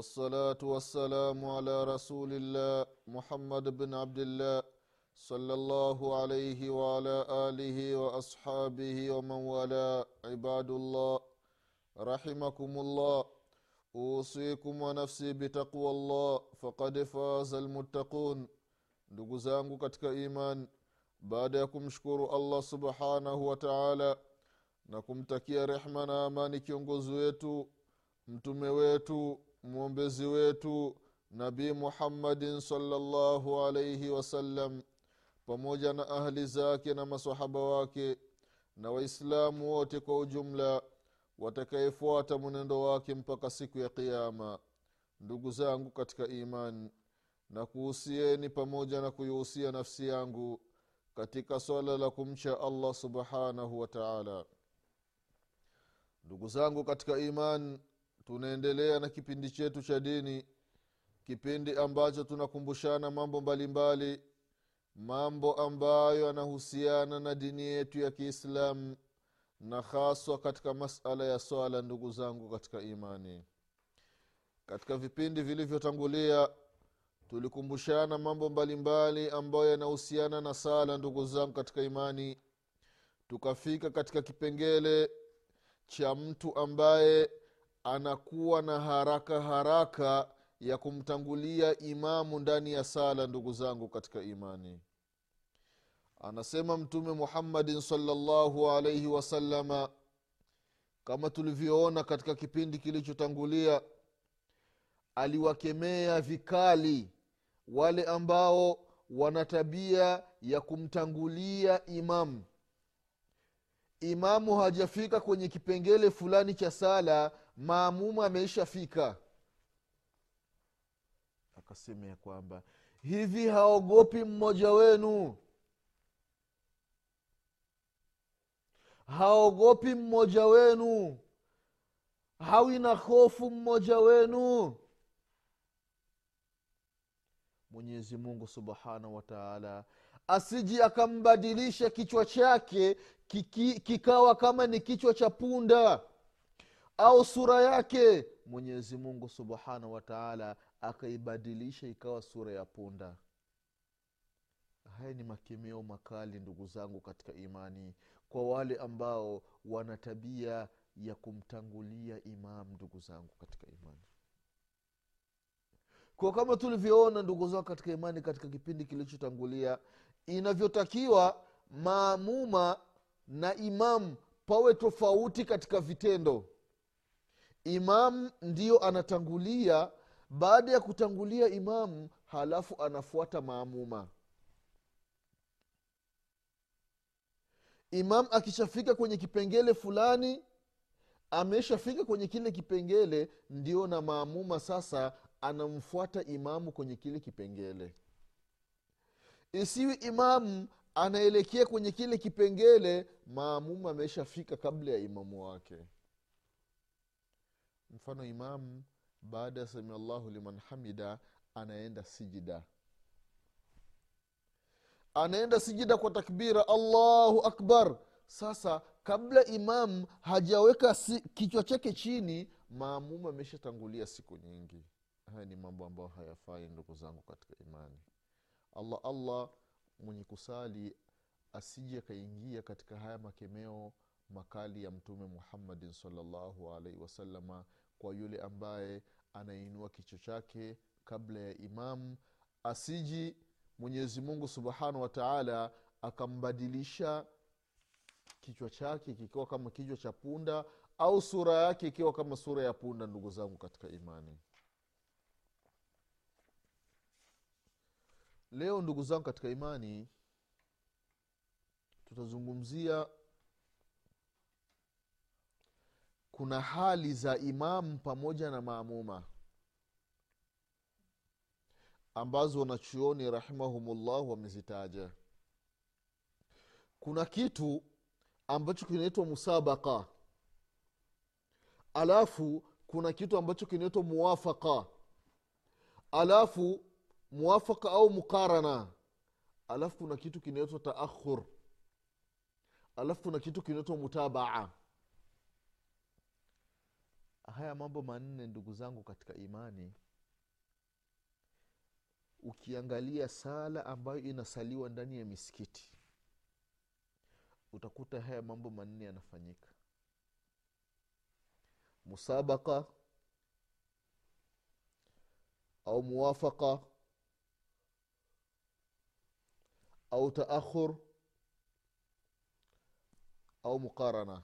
والصلاة والسلام على رسول الله محمد بن عبد الله صلى الله عليه وعلى آله وأصحابه ومن والاه عباد الله رحمكم الله أوصيكم ونفسي بتقوى الله فقد فاز المتقون ndugu zangu katika iman baada ya kumshukuru allah subhanahu wa taala na kumtakia rehma na amani kiongozi wetu mtume wetu mwombezi wetu nabii muhammadin salllahu alaihi wasallam pamoja na ahli zake na masahaba wake na waislamu wote kwa ujumla watakayefuata mwenendo wake mpaka siku ya qiama ndugu zangu katika iman na kuhusieni pamoja na kuihusia nafsi yangu katika swala la kumcha allah subhanahu wa taala. Ndugu zangu katika iman tunaendelea na kipindi chetu cha dini kipindi ambacho tunakumbushana mambo mbalimbali mbali, mambo ambayo yanahusiana na dini yetu ya kiislamu na haswa katika masala ya swala ndugu zangu katika imani. Katika vipindi vilivyotangulia tulikumbushana mambo mbalimbali ambayo yanahusiana na sala ndugu zangu katika imani. Tukafika katika kipengele cha mtu ambaye anakuwa na haraka haraka ya kumtangulia imamu ndani ya sala ndugu zangu katika imani. Anasema mtume muhammadin salllahu alaihi wasalama kama tulivyoona katika kipindi kilichotangulia aliwakemea vikali wale ambao wana tabia ya kumtangulia imamu. Imamu hajafika kwenye kipengele fulani cha sala maamumu ameishafika. Akasema ya kwamba hivi haogopi mmoja wenu? Haogopi mmoja wenu? Hawi na hofu mmoja wenu? Mwenyezi mungu subhanahu wataala asiji akambadilisha kichwa chake kikawa kama ni kichwa cha punda au sura yake mwenyezi mungu subhanahu wataala akaibadilisha ikawa sura ya punda. Haya ni makemeo makali ndugu zangu katika imani kwa wale ambao wana tabia ya kumtangulia imam ndugu zangu katika imani. Kwa kama tulivyoona ndugu zangu katika imani katika kipindi kilichotangulia inavyotakiwa maamuma na imam pawe tofauti katika vitendo imam ndiyo anatangulia baada ya kutangulia imamu halafu anafuata maamuma. Imam akishafika kwenye kipengele fulani ameshafika kwenye kile kipengele ndio na maamuma sasa anamfuata imamu kwenye kile kipengele. Isiwi imamu anaelekea kwenye kile kipengele maamuma ameshafika kabla ya imamu wake mfano imamu baada ya samia llahu liman hamida anaenda sijida. Anaenda sijida kwa takbira allahu akbar. Sasa kabla imam hajaweka si, kichwa chake chini maamumu ameshatangulia siku nyingi. Haya ni mambo ambayo hayafai ndugu zangu katika imani. Allah allah mwenye kusali asije akaingia katika haya makemeo makali ya mtume muhammadin salllahu alaihi wasalama kwa yule ambaye anainua kichwa chake kabla ya imamu asiji mwenyezi mungu subhanahu wataala akambadilisha kichwa chake kikiwa kama kichwa cha punda au sura yake ikiwa kama sura ya punda ndugu zangu katika imani. Leo ndugu zangu katika imani tutazungumzia kuna hali za imamu pamoja na maamuma ambazo wanachuoni rahimahumullah wamezitaja. Kuna kitu ambacho kinaitwa musabaka alafu kuna kitu ambacho kinaitwa muwafaka alafu muwafaka au mukarana alafu kuna kitu kinaitwa taakhur alafu kuna kitu kinaitwa mutabaa haya mambo manne ndugu zangu katika imani ukiangalia sala ambayo inasaliwa ndani ya misikiti utakuta haya mambo manne yanafanyika. Musabaka au muwafaka au taakhur au muqarana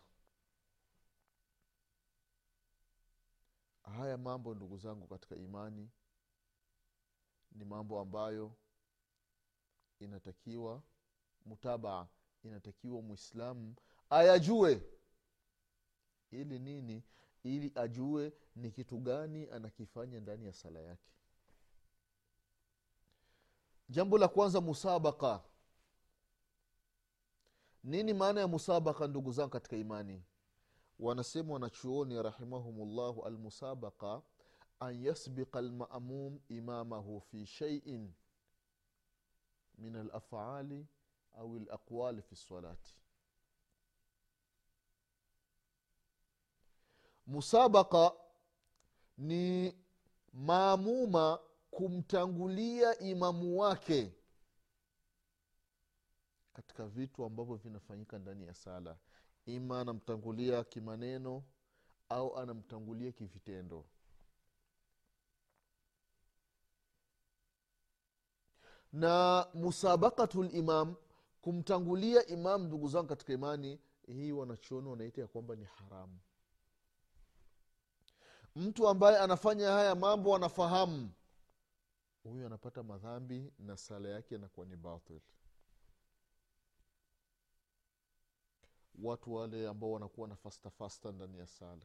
haya mambo ndugu zangu katika imani ni mambo ambayo inatakiwa mutabaa inatakiwa mwislamu ayajue. Ili nini? Ili ajue ni kitu gani anakifanya ndani ya sala yake. Jambo la kwanza musabaka. Nini maana ya musabaka ndugu zangu katika imani wanasema wanachuoni rahimahumullahu almusabaka an yasbiqa almamum imamahu fi shaiin min alafali au laqwali fi lsalati musabaka ni maamuma kumtangulia imamu wake katika vitu ambavyo vinafanyika ndani ya sala ima anamtangulia kimaneno au anamtangulia kivitendo. Na musabakatu limam kumtangulia imam ndugu zangu katika imani hii wanachuoni wanaita ya kwamba ni haramu mtu ambaye anafanya haya mambo anafahamu huyu anapata madhambi na sala yake inakuwa ni batil watu wale ambao wanakuwa na fasta fasta ndani ya sala.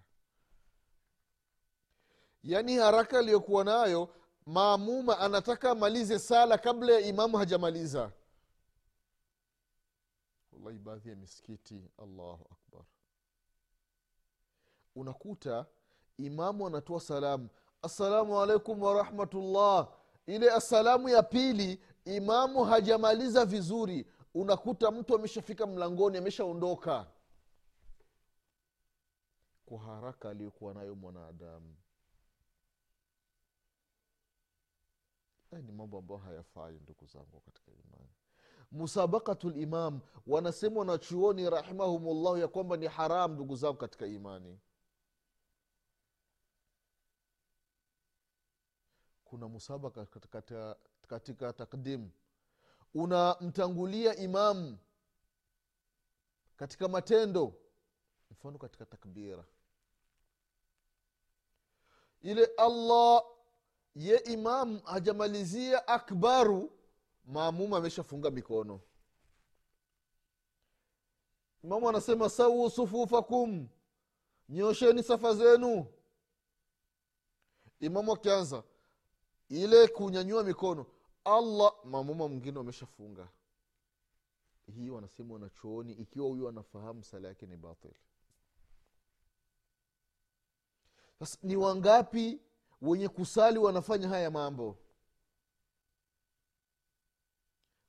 Yaani haraka aliyokuwa nayo maamuma anataka amalize sala kabla ya imamu hajamaliza. Wallahi baadhi ya misikiti allahu akbar. Unakuta imamu anatoa salamu. Assalamu alaikum warahmatullah ile assalamu ya pili imamu hajamaliza vizuri unakuta mtu ameshafika mlangoni ameshaondoka. Kwa haraka aliyokuwa nayo mwanadamu. Ni mambo ambayo hayafai ndugu zangu katika imani. Musabakatu limam wanasema wanachuoni rahimahumullahu ya kwamba ni haram ndugu zangu katika imani. Kuna musabaka katika, katika takdim unamtangulia imamu katika matendo. Mfano katika takbira. Ile allah ye imamu hajamalizia akbaru maamuma ameshafunga mikono. Imamu anasema sawu sufufakum nyosheni safa zenu. Imamu akianza ile kunyanyua mikono allah mamuma mwingine wameshafunga. Hii wanasema wanachooni ikiwa huyu anafahamu sala yake ni batil. Sasa ni wangapi wenye kusali wanafanya haya mambo?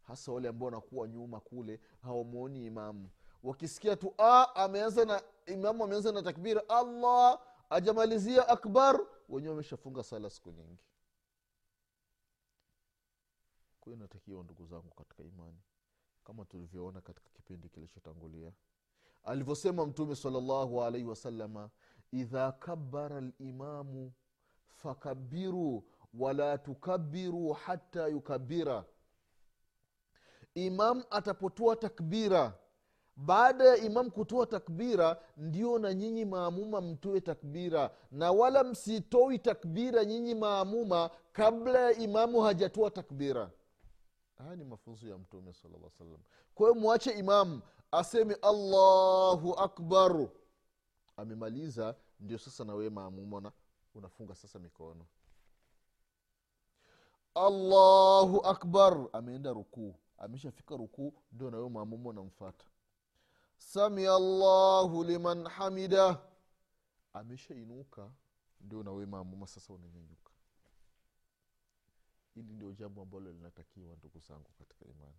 Hasa wale ambao wanakuwa nyuma kule hawamwoni imamu. Wakisikia tu ah, ameanza na imamu ameanza na takbira allah ajamalizia akbar wenyewe wameshafunga sala siku nyingi kwa hiyo ndugu zangu katika imani kama tulivyoona katika kipindi kilichotangulia. Alivyosema mtume salallahu alaihi wasalama idha kabara limamu fakabiru wala tukabiru hata yukabira imam atapotoa takbira baada ya imam kutoa takbira ndio na nyinyi maamuma mtoe takbira na wala msitoi takbira nyinyi maamuma kabla ya imamu hajatoa takbira haya ni mafunzo ya mtume sala salam kwa hiyo mwache imamu aseme allahu akbar. Amemaliza ndio sasa nawe maamumona unafunga sasa mikono. Allahu akbar. Ameenda rukuu. Ameshafika rukuu ndio nawe maamuma unamfata samia allahu liman hamida. Ameshainuka ndio nawe maamuma sasa unanyanyuka hili ndio jambo ambalo linatakiwa ndugu zangu katika imani.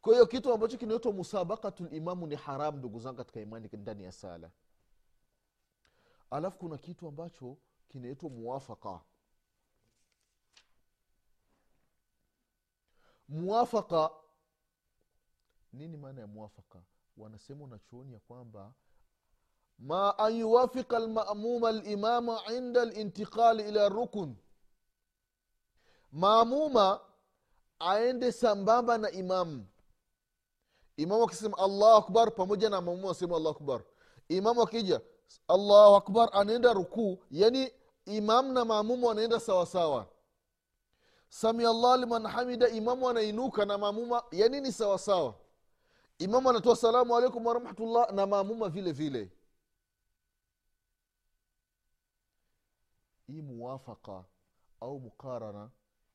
Kwa hiyo kitu ambacho kinaitwa musabakatu limamu ni haram ndugu zangu katika imani ndani ya sala. Alafu kuna kitu ambacho kinaitwa muwafaka muwafaka nini maana ya muwafaka wanasema unachuoni ya kwamba ma an yuwafika lmamuma limama inda lintiqali ila rukun maamuma aende sambamba na imamu. Imamu akisema allahu akbar pamoja na maamuma wasema allahu akbar. Imamu akija allahu akbar anaenda rukuu. Yani imamu na maamumu wanaenda sawasawa sami allah liman hamida imamu anainuka na maamuma yani ni sawasawa imamu anatoa salamu alaikum warahmatullah na maamuma vile vile. Hii muwafaka au mukarana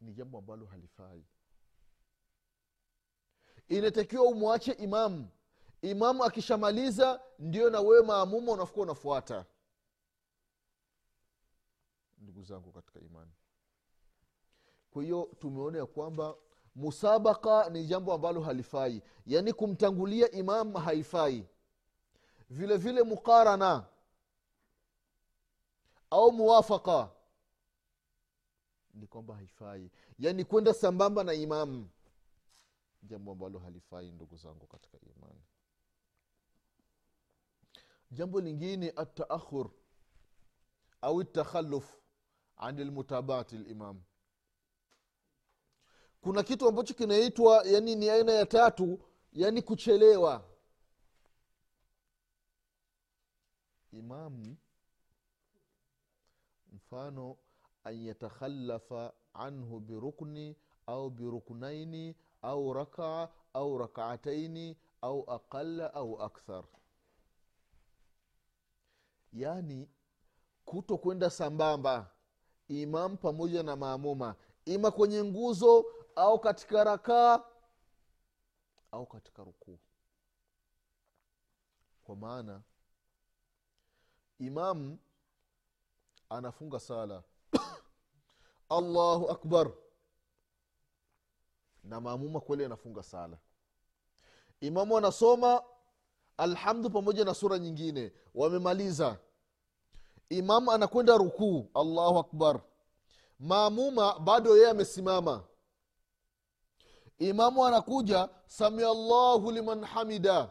ni jambo ambalo halifai. Inatakiwa umwache imamu imamu akishamaliza ndio na wewe maamuma unafuka unafuata. Ndugu zangu katika imani. Kwa hiyo tumeona ya kwamba musabaka ni jambo ambalo halifai. Yaani kumtangulia imam haifai. Vile vile mukarana au muwafaka ni kwamba haifai. Yaani kwenda sambamba na imamu jambo ambalo halifai ndugu zangu katika imani. Jambo lingine ataakhur au takhaluf an lmutabaati limam kuna kitu ambacho kinaitwa yani ni aina ya tatu yani kuchelewa. Imamu mfano an yatakhalafa anhu birukni au biruknaini au rakaa au rakaataini au aqala au akthar. Yaani kuto kwenda sambamba imam pamoja na maamuma ima kwenye nguzo au katika rakaa au katika rukuu. Kwa maana imamu anafunga sala allahu akbar. Na maamuma kweli anafunga sala. Imamu anasoma alhamdu pamoja na sura nyingine. Wamemaliza. Imamu anakwenda rukuu. Allahu akbar. Maamuma bado yeye amesimama. Imamu anakuja samia llahu liman hamida.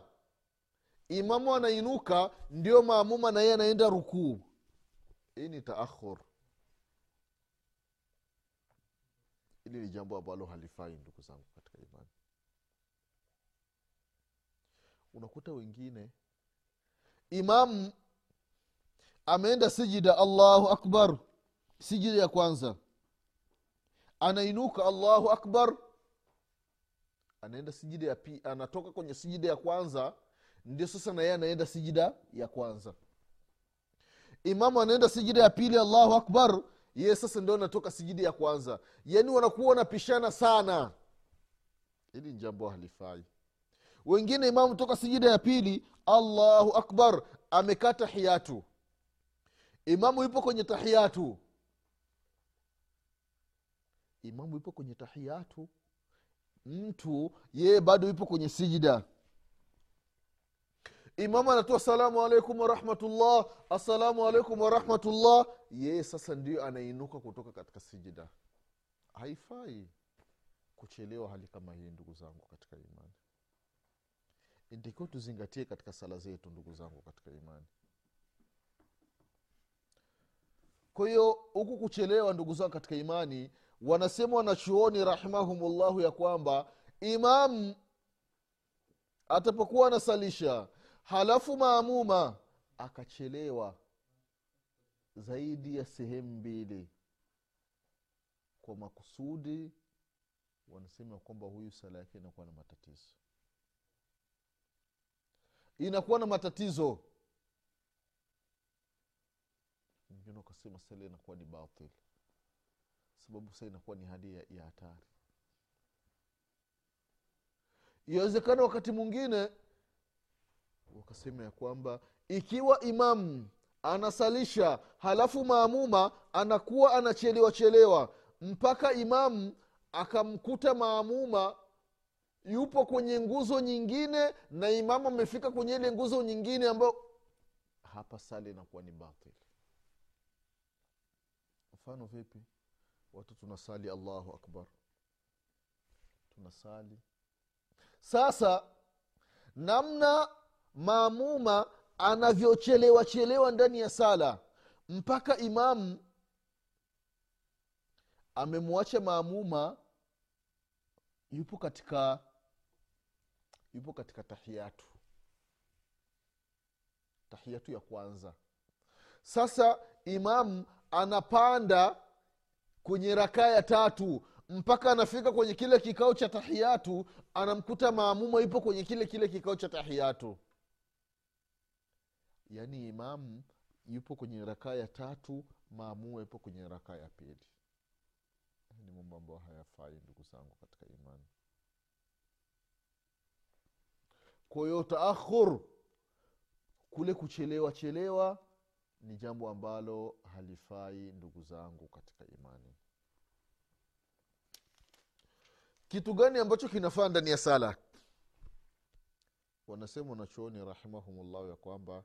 Imamu anainuka ndio maamuma na yeye anaenda rukuu. Hii ni taakhur hili ni jambo ambalo halifai ndugu zangu katika imani. Unakuta wengine imamu ameenda sijida allahu akbar sijida ya kwanza. Anainuka allahu akbar anaenda sijida ya pi, anatoka kwenye sijida ya kwanza ndio sasa na anaenda sijida ya kwanza. Imamu anaenda sijida ya pili allahu akbar yeye sasa ndio anatoka sijida ya kwanza. Yaani wanakuwa wanapishana sana. Hili jambo halifai. Wengine imamu toka sijida ya pili allahu akbar amekaa tahiyatu imamu yupo kwenye tahiyatu imamu yupo kwenye tahiyatu mtu yeye bado yupo kwenye sijida imamu anatoa salamu alaikum warahmatullah assalamu alaikum warahmatullah yeye sasa ndio anainuka kutoka katika sijida. Haifai kuchelewa hali kama hii ndugu zangu katika imani. Ndikiwa tuzingatie katika sala zetu ndugu zangu katika imani. Kwa hiyo huku kuchelewa ndugu zangu katika imani wanasema wanachuoni rahimahumullahu ya kwamba imamu atapokuwa anasalisha halafu maamuma akachelewa zaidi ya sehemu mbili kwa makusudi wanasema kwamba huyu sala yake inakuwa na matatizo. Inakuwa na matatizo. Wengine wakasema sala inakuwa ni batil sababu sa inakuwa ni hali ya, ya hatari. Yawezekana wakati mwingine wakasema ya kwamba ikiwa imamu anasalisha halafu maamuma anakuwa anachelewa chelewa mpaka imamu akamkuta maamuma yupo kwenye nguzo nyingine na imamu amefika kwenye ile nguzo nyingine ambayo hapa sali inakuwa ni batil. Mfano vipi? Watu tunasali allahu akbar. Tunasali. Sasa namna maamuma anavyochelewa chelewa ndani ya sala. Mpaka imamu amemwacha maamuma yupo katika yupo katika tahiyatu. Tahiyatu ya kwanza. Sasa imamu anapanda kwenye rakaa ya tatu. Mpaka anafika kwenye kile kikao cha tahiyatu anamkuta maamuma yupo kwenye kile kile kikao cha tahiyatu yaani imamu yupo kwenye rakaa ya tatu maamua yupo kwenye rakaa ya pili. Ni mambo ambayo hayafai ndugu zangu katika imani. Kwa hiyo taakhur kule kuchelewa chelewa ni jambo ambalo halifai ndugu zangu katika imani. Kitu gani ambacho kinafaa ndani ya sala? Wanasema wanachuoni rahimahumullahu ya kwamba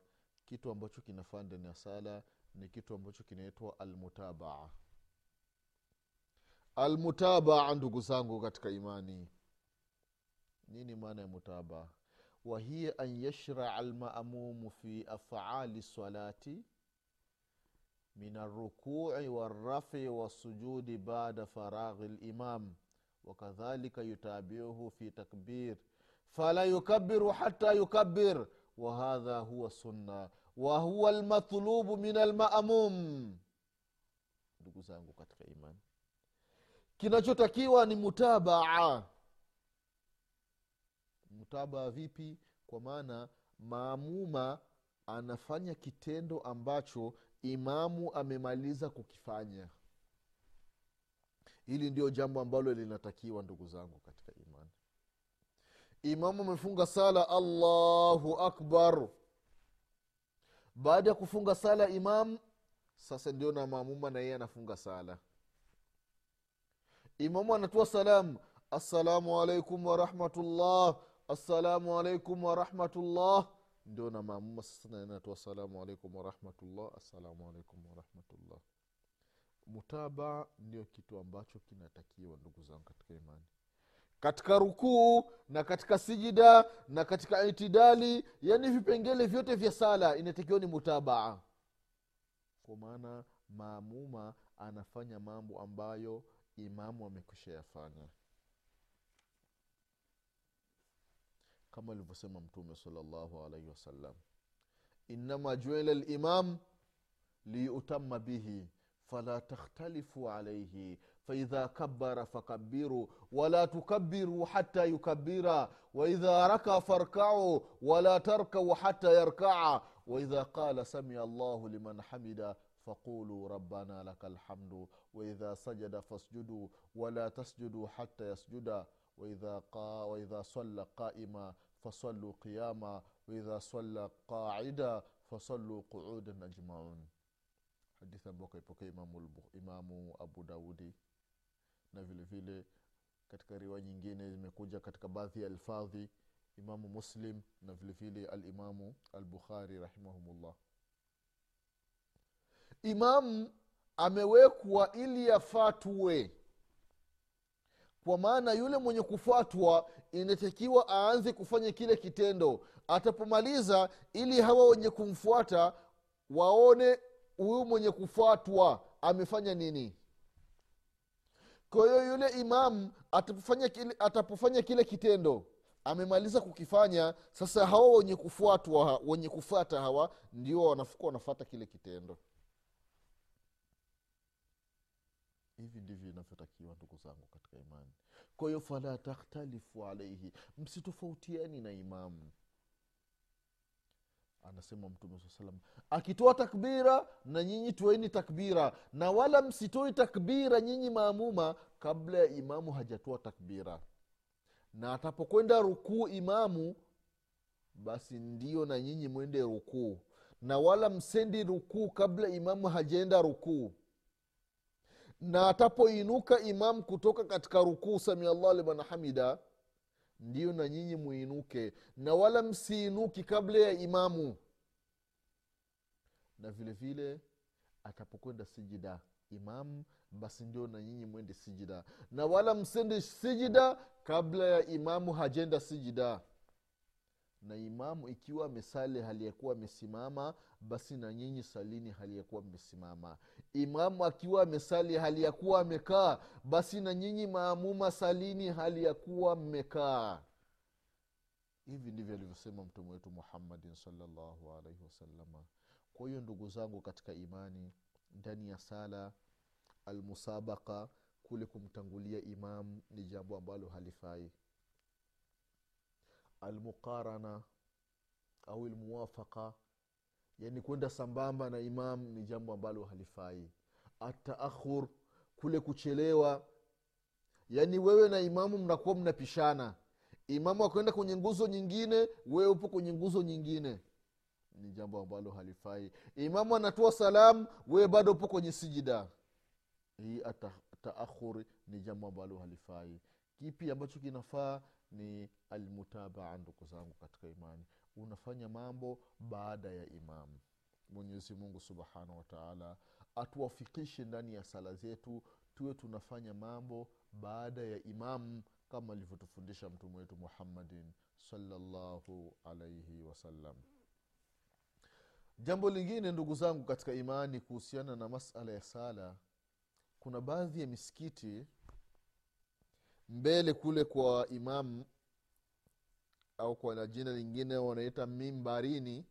kitu ambacho kinafaa ndani ya sala ni kitu ambacho kinaitwa almutabaa. Almutabaa ndugu zangu katika imani. Nini maana ya mutabaa? Wahiya an yashraa almaamumu fi afali salati min arrukui walrafi wasujudi bada faraghi limam wakadhalika yutabiuhu fi takbir. Fala yukabiru hata yukabir wahadha huwa sunna wahuwa lmatlubu min almamum. Ndugu zangu katika imani kinachotakiwa ni mutabaa. Mutabaa vipi? Kwa maana maamuma anafanya kitendo ambacho imamu amemaliza kukifanya. Hili ndio jambo ambalo linatakiwa ndugu zangu katika imani. Imamu amefunga sala allahu akbar baada ya kufunga sala imam sasa ndio na maamuma na yeye anafunga sala. Imamu anatoa salamu assalamu alaikum warahmatullah assalamu alaikum warahmatullah ndio na maamuma sasa anatoa salamu alaikum warahmatullah assalamu alaikum warahmatullah mutabaa ndio kitu ambacho kinatakiwa ndugu zangu katika imani katika rukuu na katika sijida na katika itidali yaani vipengele vyote vya sala inatakiwa ni mutabaa. Kwa maana maamuma anafanya mambo ambayo imamu amekwisha yafanya. Kama alivyosema mtume salllahu alaihi wasallam innama juila limam liyutama bihi fala takhtalifu alaihi faidha kabara fakabiru wala tukabiru hata yukabira waidha raka farkau wala tarkau hata yarkaa. Waidha qala samia llahu liman hamida faqulu rabbana laka lhamdu waidha sajada fasjudu wala tasjudu hata yasjuda. Waidha, qa, waidha salla qaima fasaluu qiyama. Waidha salla qaida fasaluu quudan ajmaun. Hadithi ambayo kaipokea imamu, imamu abu daudi na vile vile katika riwaya nyingine zimekuja katika baadhi ya alfadhi imamu muslim na vile vile alimamu albukhari rahimahumullah. Imamu amewekwa ili afatwe. Kwa maana yule mwenye kufatwa inatakiwa aanze kufanya kile kitendo. Atapomaliza ili hawa wenye kumfuata waone huyu mwenye kufuatwa amefanya nini kwa hiyo yule imamu atapofanya kile, atapofanya kile kitendo amemaliza kukifanya sasa hawa wenye kufuatwa wenye kufuata hawa ndio wanafuka wanafata kile kitendo. Hivi ndivyo inavyotakiwa ndugu zangu katika imani. Kwa hiyo fala takhtalifu alaihi msitofautiani na imamu anasema mtume saa salam akitoa takbira na nyinyi toeni takbira na wala msitoi takbira nyinyi maamuma kabla ya imamu hajatoa takbira. Na atapokwenda rukuu imamu basi ndio na nyinyi mwende rukuu. Na wala msendi rukuu kabla imamu hajaenda rukuu. Na atapoinuka imamu kutoka katika rukuu samiallahu liman hamida ndiyo na nyinyi muinuke na wala msiinuki kabla ya imamu. Na vile vile atapokwenda sijida imamu basi ndio na nyinyi mwende sijida. Na wala msende sijida kabla ya imamu hajenda sijida na imamu ikiwa amesali hali yakuwa amesimama basi na nyinyi salini hali yakuwa mmesimama imamu akiwa amesali hali yakuwa amekaa basi na nyinyi maamuma salini hali yakuwa mmekaa hivi ndivyo alivyosema mtume wetu muhammadin salllahu alaihi wasalama kwa hiyo ndugu zangu katika imani ndani ya sala almusabaka kule kumtangulia imam ni jambo ambalo halifai almuqarana au lmuwafaka yani kwenda sambamba na imam ni jambo ambalo halifai. Ataakhur kule kuchelewa. Yaani wewe na imamu mnakuwa mnapishana. Imamu akwenda kwenye nguzo nyingine wewe upo kwenye nguzo nyingine. Ni jambo ambalo halifai. Imamu anatoa salamu wewe bado upo kwenye sijida. Hii taakhuri ni jambo ambalo halifai. Kipi ambacho kinafaa ni almutabaa ndugu zangu katika imani. Unafanya mambo baada ya imamu mwenyezi mungu subhanahu wataala atuwafikishe ndani ya sala zetu tuwe tunafanya mambo baada ya imamu kama alivyotufundisha mtume wetu muhammadin salallahu alaihi wasallam jambo lingine ndugu zangu katika imani kuhusiana na masala ya sala kuna baadhi ya misikiti mbele kule kwa imamu au kwa na jina lingine wanaita mimbarini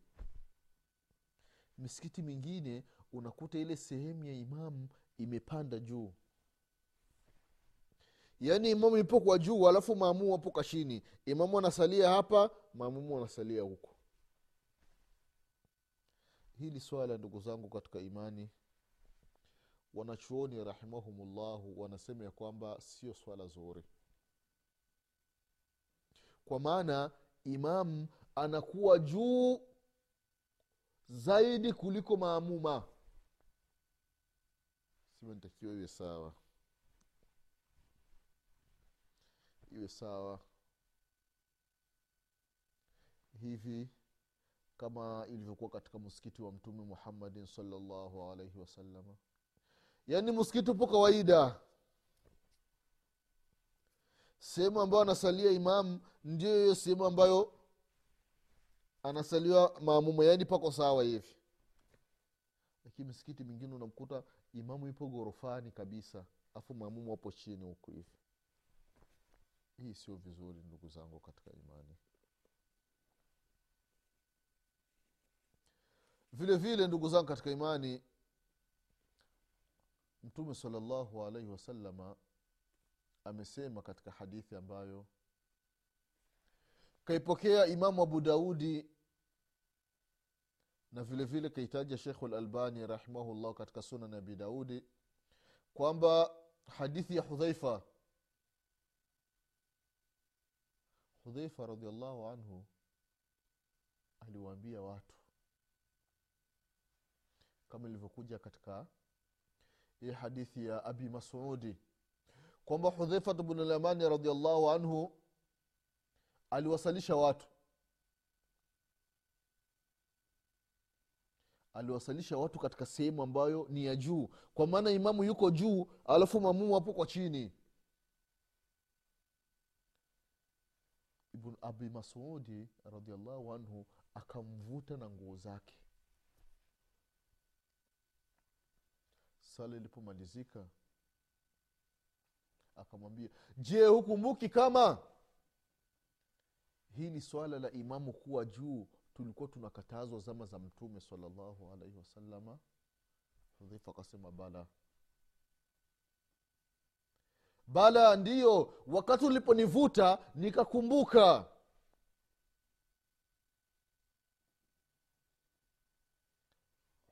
misikiti mingine unakuta ile sehemu ya imamu imepanda juu. Yaani imamu ipo kwa juu alafu maamumu apo kashini imamu anasalia hapa maamumu anasalia huko. Hili swala ndugu zangu katika imani wanachuoni rahimahumullahu wanasema ya kwamba sio swala zuri. Kwa maana imamu anakuwa juu zaidi kuliko maamuma. Sima nitakiwa iwe sawa. Iwe sawa. Hivi kama ilivyokuwa katika msikiti wa mtume muhammadin salllahu alaihi wasalama yaani msikiti upo kawaida. Sehemu ambayo anasalia imamu ndio hiyo sehemu ambayo anasaliwa maamuma yaani pako sawa hivi. Lakini misikiti mingine unamkuta imamu ipo ghorofani kabisa afu maamumu wapo chini huku hivi. Hii sio vizuri ndugu zangu katika imani. Vile vile ndugu zangu katika imani mtume salllahu alaihi wasalama amesema katika hadithi ambayo kaipokea imamu abu daudi na vile vile kaitaja shekhu lalbani rahimahullah katika sunan abi daudi kwamba hadithi ya hudhaifa hudhaifa radiallahu anhu aliwaambia watu kama ilivyokuja katika hii hadithi ya abi masudi kwamba hudhaifat bnu lamani radiallahu anhu aliwasalisha watu. Aliwasalisha watu katika sehemu ambayo ni ya juu. Kwa maana imamu yuko juu alafu mamumu hapo kwa chini. Ibn abi masudi radiallahu anhu akamvuta na nguo zake sala ilipomalizika akamwambia je hukumbuki kama hili swala la imamu kuwa juu. Tulikuwa tunakatazwa zama za mtume salallahu alaihi wasalama hudhaifa akasema bala. Bala ndiyo wakati uliponivuta nikakumbuka.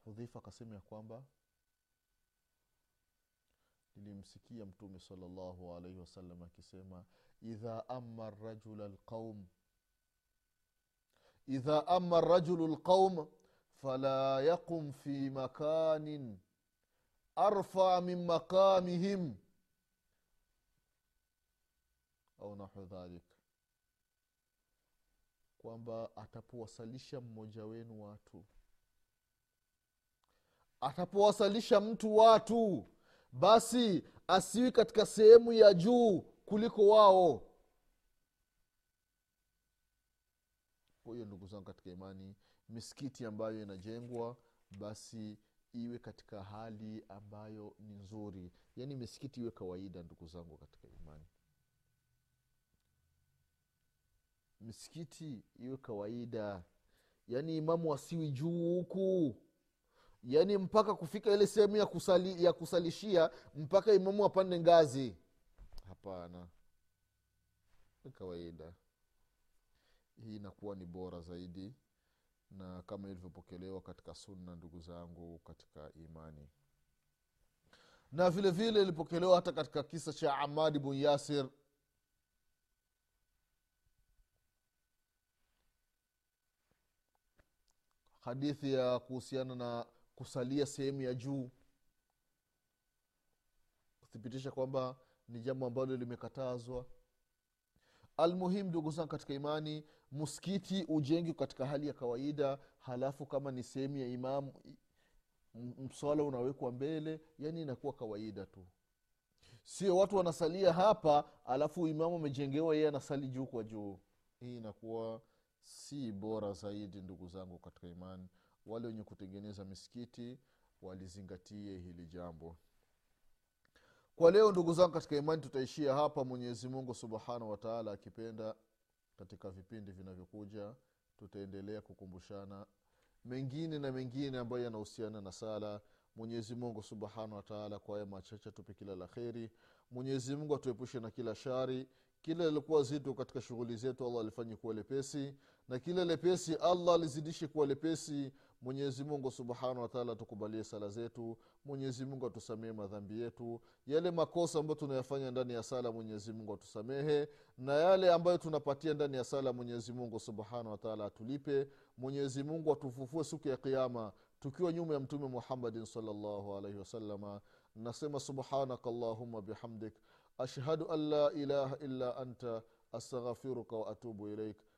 Hudhaifa akasema ya kwamba nilimsikia mtume salllahu alaihi wasallam akisema idha ama rajula lqaum idha ama rajulu lqaum fala yaqum fi makanin arfa min maqamihim au nahu dhalik. Kwamba atapowasalisha mmoja wenu watu atapowasalisha mtu watu basi asiwi katika sehemu ya juu kuliko wao. Kwa ndugu zangu katika imani misikiti ambayo inajengwa basi iwe katika hali ambayo ni nzuri. Yaani misikiti iwe kawaida ndugu zangu katika imani. Misikiti iwe kawaida. Yaani imamu asiwi juu huku yaani mpaka kufika ile sehemu ya, kusali, ya kusalishia mpaka imamu apande ngazi. Hapana. Kawaida. Hii inakuwa ni bora zaidi na kama ilivyopokelewa katika sunna ndugu zangu katika imani. Na vile vile ilipokelewa hata katika kisa cha amadi bun yasir. Hadithi ya kuhusiana na kusalia sehemu ya juu. Kuthibitisha kwamba ni jambo ambalo limekatazwa. Almuhim ndugu zangu katika imani msikiti ujengi katika hali ya kawaida halafu kama ni sehemu ya imamu mswala unawekwa mbele yani inakuwa kawaida tu. Sio watu wanasalia hapa alafu imamu amejengewa yeye anasali juu kwa juu. Hii inakuwa si bora zaidi ndugu zangu katika imani wale wenye kutengeneza misikiti walizingatie hili jambo. Kwa leo ndugu zangu katika imani tutaishia hapa. Mwenyezi mungu subhanahu wataala akipenda katika vipindi vinavyokuja tutaendelea kukumbushana mengine na mengine ambayo yanahusiana na sala. Mwenyezi mungu subhanahu wataala kwa haya machache tupe kila la kheri. Mwenyezi mungu atuepushe na kila shari. Kila lilikuwa zito katika shughuli zetu allah alifanye kuwa lepesi na kila lepesi allah alizidishe kuwa lepesi. Mwenyezi mungu subhanahu wataala atukubalie sala zetu. Mwenyezi mungu atusamehe madhambi yetu. Yale makosa ambayo tunayafanya ndani ya sala mwenyezi mungu atusamehe. Na yale ambayo tunapatia ndani ya sala mwenyezi mungu subhanahu wataala atulipe. Mwenyezi mungu atufufue siku ya kiama tukiwa nyuma ya mtume muhammadin salllahu alaihi wasalama nasema subhanaka allahuma bihamdik. Ashhadu an la ilaha illa anta. Astaghfiruka waatubu ilaik